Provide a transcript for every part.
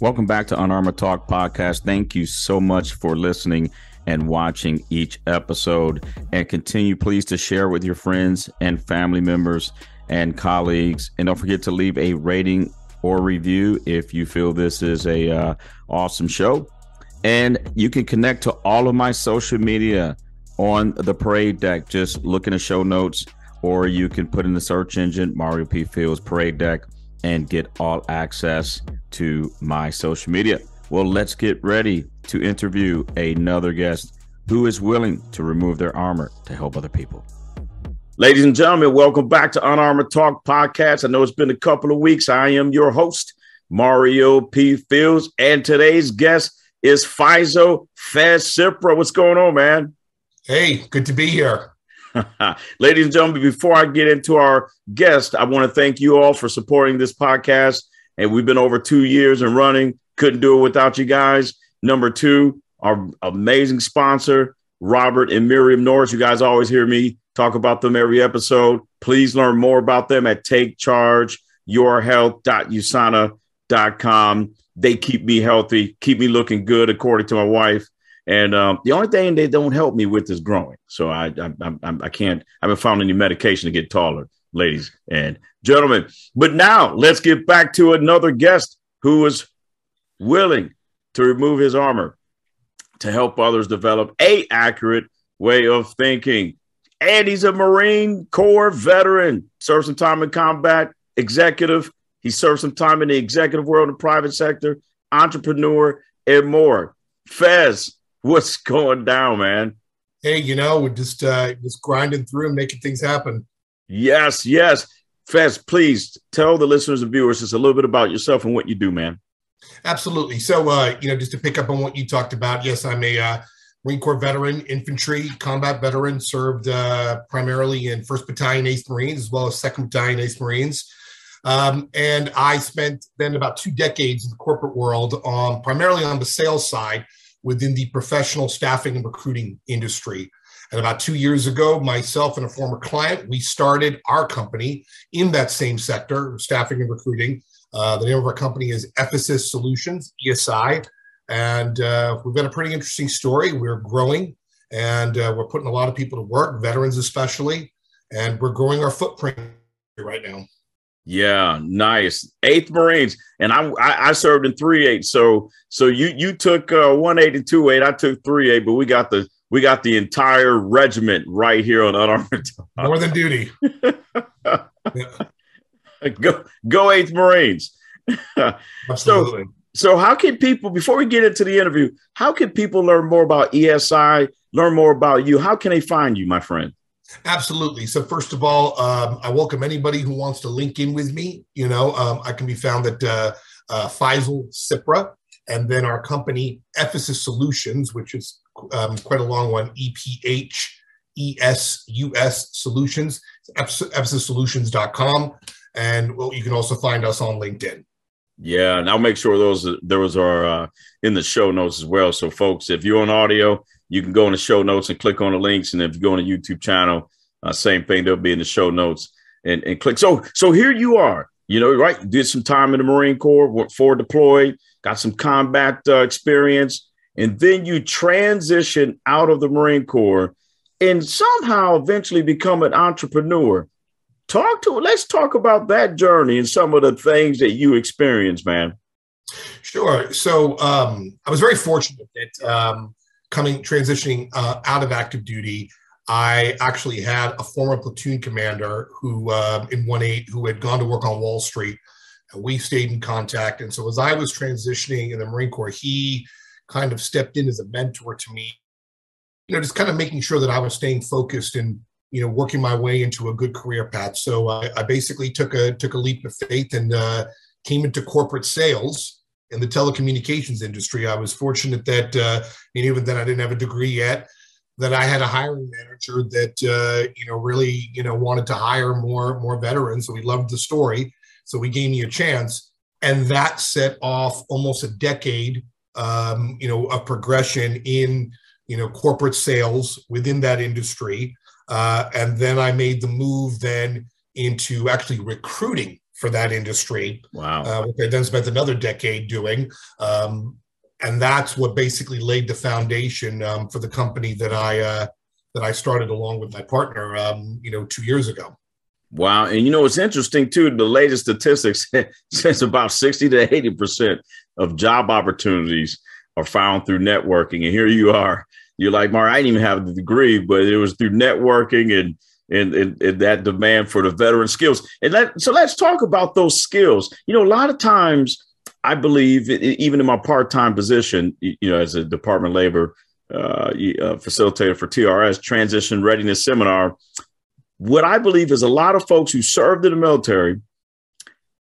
Welcome back to Unarmored Talk Podcast. Thank you so much for listening and watching each episode. And continue, please, to share with your friends and family members and colleagues. And don't forget to leave a rating or review if you feel this is a uh, awesome show. And you can connect to all of my social media on the parade deck. Just look in the show notes, or you can put in the search engine Mario P. Fields Parade Deck and get all access to my social media. Well, let's get ready to interview another guest who is willing to remove their armor to help other people. Ladies and gentlemen, welcome back to Unarmored Talk Podcast. I know it's been a couple of weeks. I am your host, Mario P. Fields, and today's guest is Faisal Fez Cipra. What's going on, man? Hey, good to be here. Ladies and gentlemen, before I get into our guest, I want to thank you all for supporting this podcast. And we've been over two years and running. Couldn't do it without you guys. Number two, our amazing sponsor, Robert and Miriam Norris. You guys always hear me talk about them every episode. Please learn more about them at takechargeyourhealth.usana.com. They keep me healthy, keep me looking good, according to my wife. And um, the only thing they don't help me with is growing. So I, I, I, I can't, I haven't found any medication to get taller, ladies and gentlemen. But now let's get back to another guest who is willing to remove his armor to help others develop a accurate way of thinking. And he's a Marine Corps veteran, served some time in combat, executive. He served some time in the executive world and private sector, entrepreneur, and more. Fez, what's going down, man? Hey, you know, we're just uh, just grinding through and making things happen. Yes, yes. Fez, please tell the listeners and viewers just a little bit about yourself and what you do, man. Absolutely. So, uh, you know, just to pick up on what you talked about, yes, I'm a uh, Marine Corps veteran, infantry combat veteran, served uh, primarily in 1st Battalion, 8th Marines, as well as 2nd Battalion, 8th Marines. Um, and I spent then about two decades in the corporate world, um, primarily on the sales side, within the professional staffing and recruiting industry. And about two years ago, myself and a former client, we started our company in that same sector, staffing and recruiting. Uh, the name of our company is Ephesus Solutions, ESI. And uh, we've got a pretty interesting story. We're growing and uh, we're putting a lot of people to work, veterans especially, and we're growing our footprint right now. Yeah, nice. Eighth Marines, and I I, I served in three eight. So so you you took uh, one eight and two eight. I took three eight, but we got the we got the entire regiment right here on unarmored. More than duty. Go go Eighth Marines. Absolutely. So, so how can people before we get into the interview? How can people learn more about ESI? Learn more about you? How can they find you, my friend? Absolutely. So first of all, um, I welcome anybody who wants to link in with me. You know, um, I can be found at uh, uh, Faisal Cipra, and then our company Ephesus Solutions, which is um, quite a long one, EPH ESUS Solutions, EphesusSolutions.com, and well, you can also find us on LinkedIn. Yeah, and I'll make sure those those are uh, in the show notes as well. So, folks, if you're on audio, you can go in the show notes and click on the links. And if you go on the YouTube channel, uh, same thing, they'll be in the show notes and, and click. So, so here you are, you know, right? Did some time in the Marine Corps, went forward deployed, got some combat uh, experience, and then you transition out of the Marine Corps and somehow eventually become an entrepreneur. Talk to let's talk about that journey and some of the things that you experienced, man. Sure. So um, I was very fortunate that um, coming transitioning uh, out of active duty, I actually had a former platoon commander who uh, in one eight who had gone to work on Wall Street, and we stayed in contact. And so as I was transitioning in the Marine Corps, he kind of stepped in as a mentor to me. You know, just kind of making sure that I was staying focused and you know working my way into a good career path. So I, I basically took a took a leap of faith and uh, came into corporate sales in the telecommunications industry. I was fortunate that, uh, and even then I didn't have a degree yet, that I had a hiring manager that, uh, you know, really, you know, wanted to hire more, more veterans. So he loved the story. So he gave me a chance. And that set off almost a decade, um, you know, of progression in, you know, corporate sales within that industry. Uh, and then I made the move then into actually recruiting for that industry. Wow. Uh, which I then spent another decade doing. Um, and that's what basically laid the foundation um, for the company that I uh, that I started along with my partner, um, you know, two years ago. Wow. And you know, it's interesting too. The latest statistics says about 60 to 80% of job opportunities are found through networking. And here you are. You're like, Mark, I didn't even have the degree, but it was through networking and and, and, and that demand for the veteran skills. And that, so let's talk about those skills. You know, a lot of times I believe, even in my part-time position, you know, as a Department of Labor uh, uh, facilitator for TRS Transition Readiness Seminar, what I believe is a lot of folks who served in the military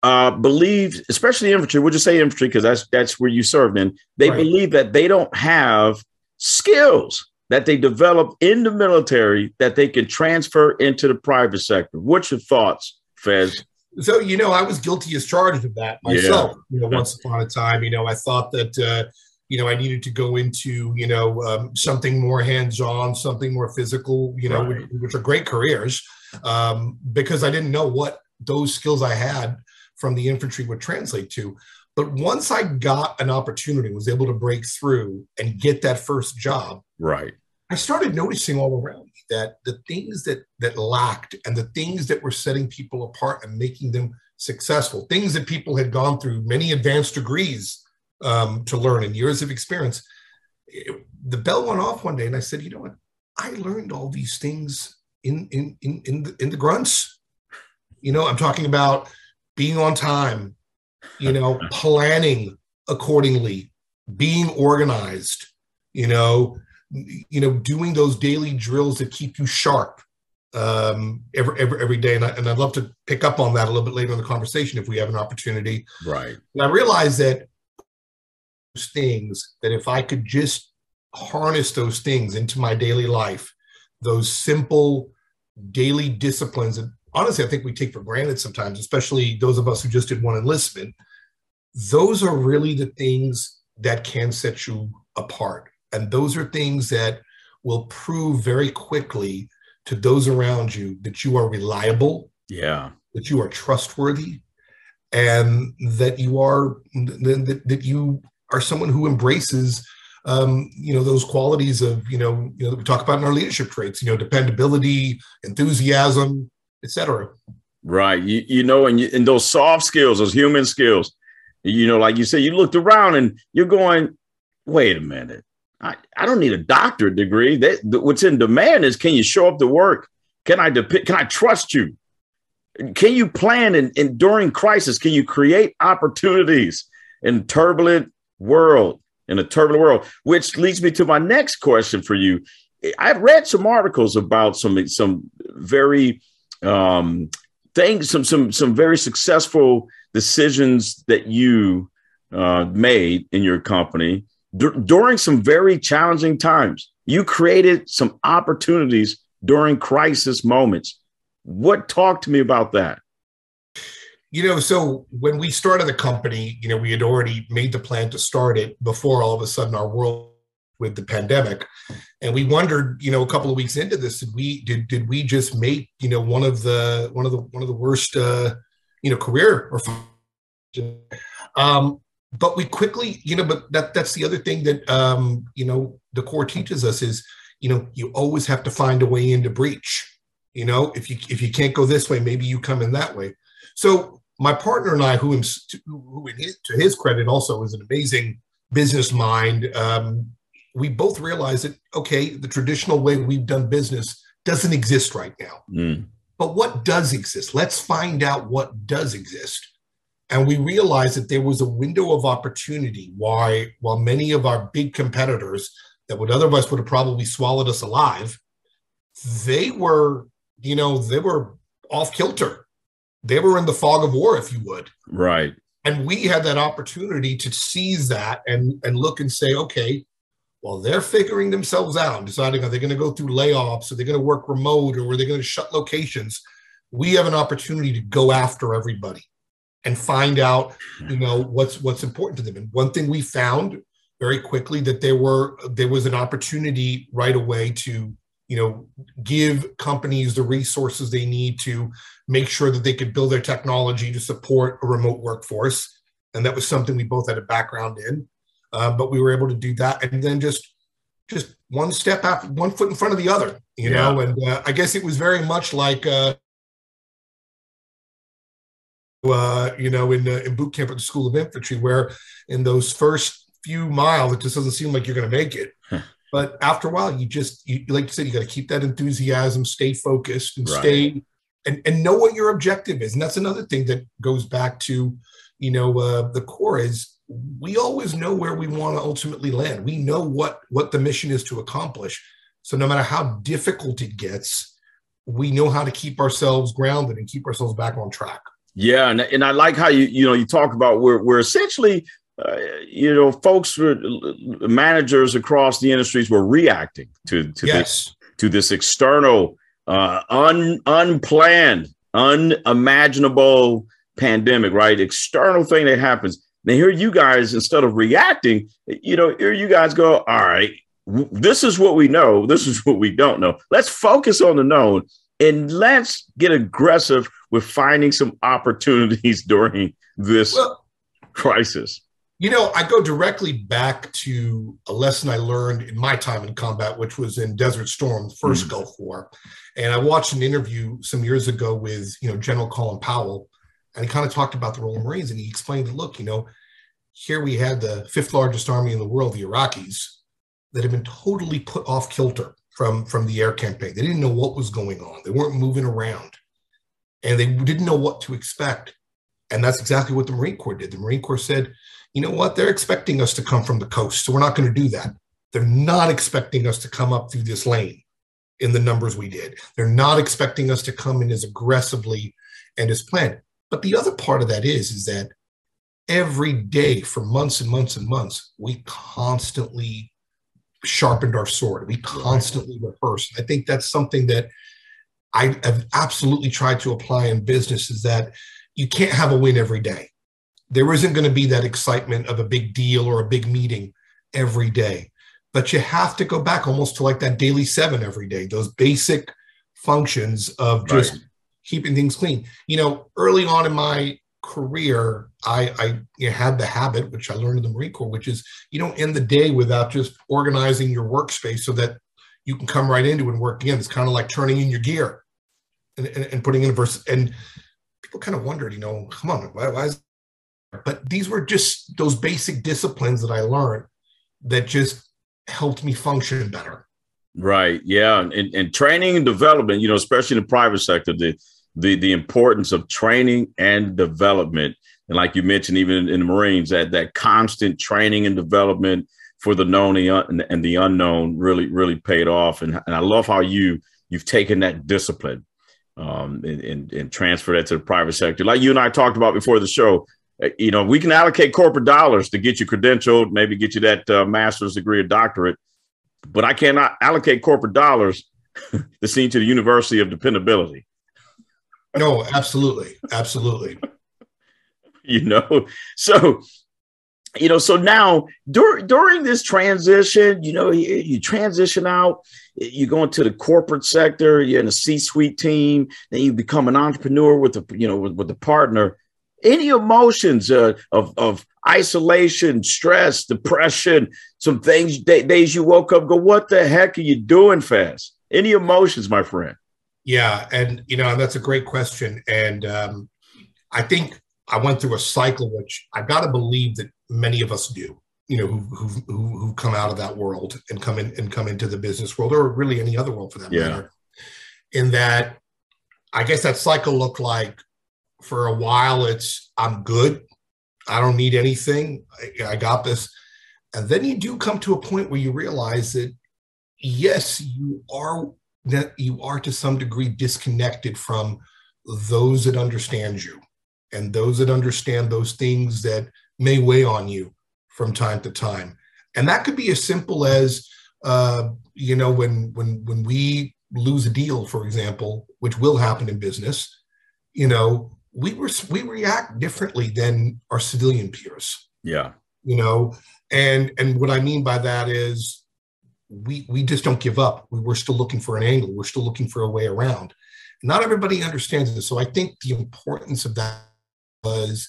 uh, believe, especially infantry, we'll just say infantry because that's that's where you served in. They right. believe that they don't have skills that they develop in the military that they can transfer into the private sector. What's your thoughts, Fez? So you know, I was guilty as charged of that myself. Yeah. You know, once upon a time, you know, I thought that uh, you know I needed to go into you know um, something more hands-on, something more physical. You know, right. which, which, are great careers um, because I didn't know what those skills I had from the infantry would translate to. But once I got an opportunity, was able to break through and get that first job, right, I started noticing all around me that the things that that lacked and the things that were setting people apart and making them successful, things that people had gone through many advanced degrees um, to learn and years of experience. It, the bell went off one day, and I said, "You know what? I learned all these things in in in in the, in the grunts. You know, I'm talking about being on time, you know, planning accordingly, being organized, you know, you know, doing those daily drills that keep you sharp um, every, every, every day. And, I, and I'd love to pick up on that a little bit later in the conversation if we have an opportunity. Right. And I realized that things that if I could just harness those things into my daily life, those simple daily disciplines that honestly I think we take for granted sometimes, especially those of us who just did one enlistment, those are really the things that can set you apart. And those are things that will prove very quickly to those around you that you are reliable. Yeah. That you are trustworthy and that you are that, that you are someone who embraces um, you know those qualities of you know you know that we talk about in our leadership traits you know dependability enthusiasm etc right you, you know and, you, and those soft skills those human skills you know like you said you looked around and you're going wait a minute I, I don't need a doctorate degree. What's in demand is can you show up to work? Can i can i trust you? Can you plan and during crisis? Can you create opportunities in turbulent world in a turbulent world, which leads me to my next question for you. I've read some articles about some some very um, things, some some some very successful decisions that you uh, made in your company during some very challenging times. You created some opportunities during crisis moments. What talk to me about that? You know, so when we started the company, you know, we had already made the plan to start it before all of a sudden our world with the pandemic. And we wondered, you know, a couple of weeks into this, did we did did we just make, you know, one of the one of the one of the worst uh, you know, career or um but we quickly, you know, but that that's the other thing that um, you know, the core teaches us is, you know, you always have to find a way into breach. You know, if you if you can't go this way, maybe you come in that way. So my partner and I, who, who his, to his credit also is an amazing business mind, um, we both realized that okay, the traditional way we've done business doesn't exist right now. Mm. But what does exist? Let's find out what does exist. And we realized that there was a window of opportunity why, while many of our big competitors that would otherwise would have probably swallowed us alive, they were, you know, they were off kilter they were in the fog of war, if you would. Right. And we had that opportunity to seize that and, and look and say, okay, well, they're figuring themselves out, deciding are they going to go through layoffs, are they going to work remote, or are they going to shut locations? We have an opportunity to go after everybody and find out, you know, what's what's important to them. And one thing we found very quickly that there were there was an opportunity right away to you know, give companies the resources they need to make sure that they could build their technology to support a remote workforce. And that was something we both had a background in. Uh, but we were able to do that. And then just just one step after one foot in front of the other, you yeah. know. And uh, I guess it was very much like, uh, uh, you know, in uh, in boot camp at the School of Infantry, where in those first few miles, it just doesn't seem like you're going to make it. But after a while, you just, you, like you said, you got to keep that enthusiasm, stay focused, and right. stay and, and know what your objective is. And that's another thing that goes back to, you know, uh, the core is we always know where we want to ultimately land. We know what what the mission is to accomplish. So no matter how difficult it gets, we know how to keep ourselves grounded and keep ourselves back on track. Yeah, and, and I like how you you know you talk about we're we're essentially uh, you know folks were managers across the industries were reacting to to yes. this to this external uh, un unplanned unimaginable pandemic right external thing that happens now, here you guys, instead of reacting, you know, here you guys go, all right, this is what we know. This is what we don't know. Let's focus on the known and let's get aggressive with finding some opportunities during this well, crisis. You know, I go directly back to a lesson I learned in my time in combat, which was in Desert Storm, the 1st mm. Gulf War. And I watched an interview some years ago with, you know, General Colin Powell, and he kind of talked about the role of Marines and he explained that, look, you know, here we had the fifth largest army in the world, the Iraqis, that had been totally put off kilter from, from the air campaign. They didn't know what was going on. They weren't moving around and they didn't know what to expect. And that's exactly what the Marine Corps did. The Marine Corps said, you know what? They're expecting us to come from the coast. So we're not going to do that. They're not expecting us to come up through this lane in the numbers we did. They're not expecting us to come in as aggressively and as planned. But the other part of that is, is that every day for months and months and months, we constantly sharpened our sword. We constantly rehearse. I think that's something that I have absolutely tried to apply in business is that you can't have a win every day. There isn't going to be that excitement of a big deal or a big meeting every day. But you have to go back almost to like that daily seven every day, those basic functions of just right keeping things clean. You know, early on in my career, I, I you know, had the habit, which I learned in the Marine Corps, which is you don't end the day without just organizing your workspace so that you can come right into and work again. It's kind of like turning in your gear and, and, and putting in a verse. And people kind of wondered, you know, come on, why, why is but these were just those basic disciplines that I learned that just helped me function better. Right. Yeah. And, and training and development, you know, especially in the private sector, the the the importance of training and development. And like you mentioned, even in the Marines, that that constant training and development for the known and, the unknown really really paid off. And, and I love how you you've taken that discipline um, and, and, and transfer that to the private sector. Like you and I talked about before the show, eh, you know, we can allocate corporate dollars to get you credentialed, maybe get you that uh, master's degree or doctorate, but I cannot allocate corporate dollars to send to the University of Dependability. No, absolutely, absolutely. you know, so you know, so now dur- during this transition, you know, you, you, transition out, you go into the corporate sector, you're in a C-suite team, then you become an entrepreneur with a, you know, with, with a partner. Any emotions uh, of of isolation, stress, depression, some things days you woke up, go, what the heck are you doing, Fez? Any emotions, my friend? Yeah, and you know that's a great question, and um, I think I went through a cycle, which I got to believe that many of us do. You know, who, who who come out of that world and come in and come into the business world, or really any other world for that yeah. matter. In that, I guess that cycle looked like for a while it's I'm good, I don't need anything, I, I got this, and then you do come to a point where you realize that yes, you are that you are to some degree disconnected from those that understand you and those that understand those things that may weigh on you from time to time. And that could be as simple as uh, you know when when when we lose a deal for example which will happen in business you know we were we react differently than our civilian peers. Yeah. You know and and what i mean by that is we we just don't give up. We, we're still looking for an angle. We're still looking for a way around. Not everybody understands this. So I think the importance of that was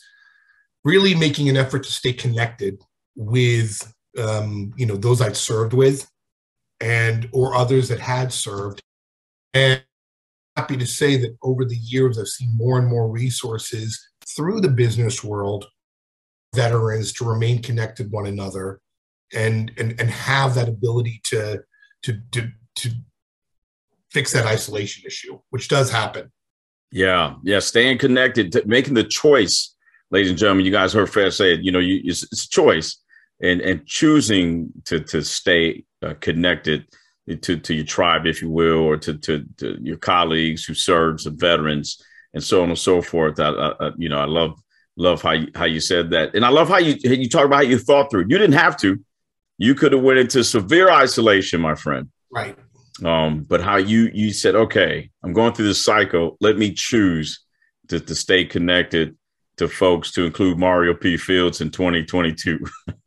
really making an effort to stay connected with um, you know those I'd served with and or others that had served. And happy to say that over the years I've seen more and more resources through the business world veterans to remain connected one another and and and have that ability to to to to fix that isolation issue, which does happen. Yeah, yeah, staying connected, making the choice, ladies and gentlemen. You guys heard Fred say it. You know, you, it's, it's choice, and and choosing to to stay uh, connected to to your tribe, if you will, or to to, to your colleagues who serve, the veterans, and so on and so forth. I, I, you know, I love love how you, how you said that, and I love how you you talk about how you thought through. You didn't have to you could have went into severe isolation, my friend. Right. Um, but how you you said, okay, I'm going through this cycle. Let me choose to, to stay connected to folks to include Mario P. Fields in 2022.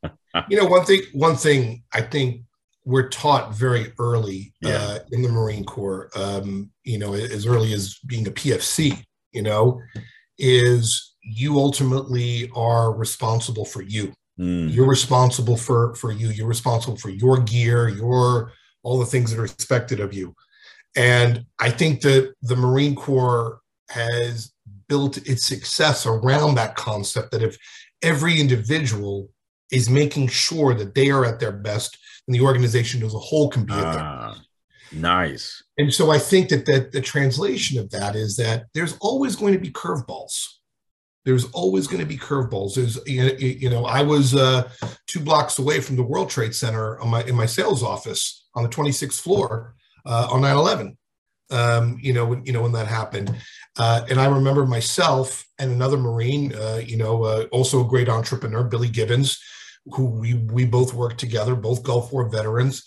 you know, one thing, one thing I think we're taught very early yeah. uh, in the Marine Corps, um, you know, as early as being a PFC, you know, is you ultimately are responsible for you. Mm. You're responsible for for you. You're responsible for your gear, your all the things that are expected of you. And I think that the Marine Corps has built its success around that concept that if every individual is making sure that they are at their best, and the organization as a whole can be at their ah, best. Nice. And so I think that, that the translation of that is that there's always going to be curveballs there's always going to be curveballs. There's, you know, I was uh, two blocks away from the World Trade Center my in my sales office on the 26th floor uh, on 9/11. Um, you know, when, you know when that happened, uh, and I remember myself and another Marine, uh, you know, uh, also a great entrepreneur, Billy Gibbons, who we we both worked together, both Gulf War veterans.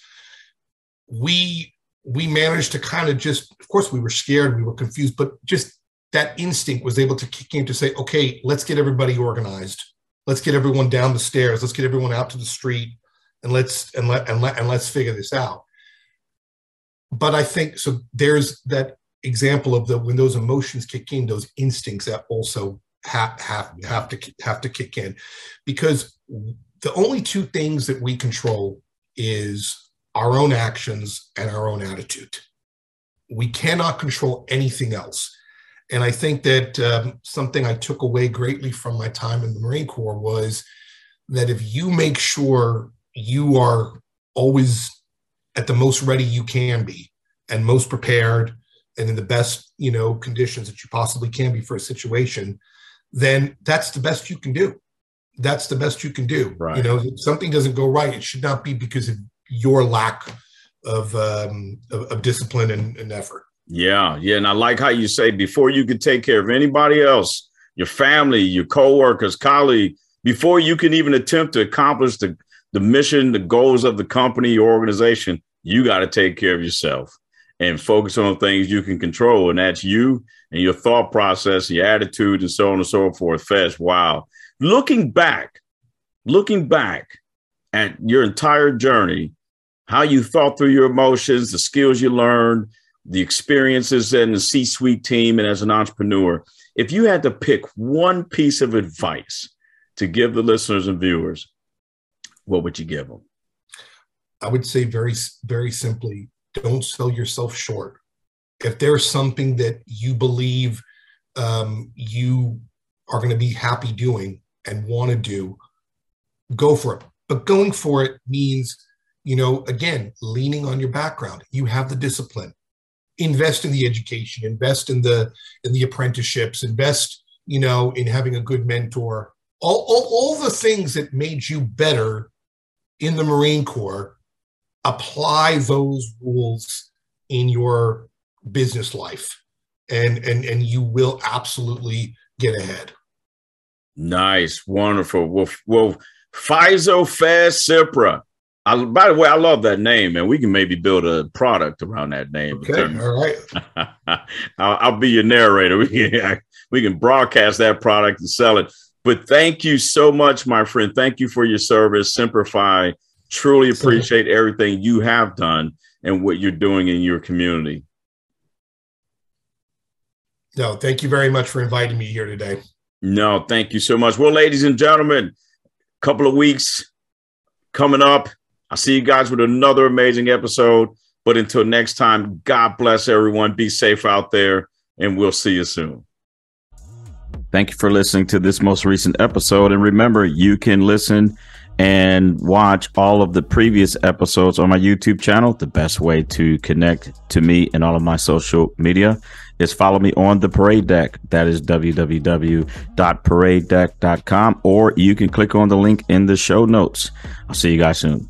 We we managed to kind of just, of course, we were scared, we were confused, but just that instinct was able to kick in to say, okay, let's get everybody organized. Let's get everyone down the stairs. Let's get everyone out to the street and let's and let and let and let's figure this out. But I think so there's that example of the when those emotions kick in, those instincts that also have have have to have to kick in because the only two things that we control is our own actions and our own attitude. We cannot control anything else. And I think that um, something I took away greatly from my time in the Marine Corps was that if you make sure you are always at the most ready you can be and most prepared and in the best you know conditions that you possibly can be for a situation then that's the best you can do. That's the best you can do. Right. you know if something doesn't go right it should not be because of your lack of um, of, of discipline and, and effort yeah, yeah. And I like how you say before you can take care of anybody else, your family, your coworkers, colleague, before you can even attempt to accomplish the, the mission, the goals of the company, your organization, you got to take care of yourself and focus on things you can control. And that's you and your thought process, your attitude, and so on and so forth. Fetch, wow. Looking back, looking back at your entire journey, how you thought through your emotions, the skills you learned, the experiences in the C suite team and as an entrepreneur, if you had to pick one piece of advice to give the listeners and viewers, what would you give them? I would say very, very simply don't sell yourself short. If there's something that you believe um, you are going to be happy doing and want to do, go for it. But going for it means, you know, again, leaning on your background. You have the discipline invest in the education, invest in the in the apprenticeships, invest, you know, in having a good mentor. All, all, all the things that made you better in the Marine Corps, apply those rules in your business life. And and and you will absolutely get ahead. Nice, wonderful. Well, well, Faisal Fez Cipra I, by the way, I love that name, and we can maybe build a product around that name. Okay, all right. I'll, I'll, be your narrator. We can, we can broadcast that product and sell it. But thank you so much, my friend. Thank you for your service. Semper Fi Truly appreciate everything you have done and what you're doing in your community. No, thank you very much for inviting me here today. No, thank you so much. Well, ladies and gentlemen, a couple of weeks coming up. I'll see you guys with another amazing episode. But until next time, God bless everyone. Be safe out there, and we'll see you soon. Thank you for listening to this most recent episode. And remember, you can listen and watch all of the previous episodes on my YouTube channel. The best way to connect to me and all of my social media is follow me on the parade deck. That is www.paradedeck.com, or you can click on the link in the show notes. I'll see you guys soon.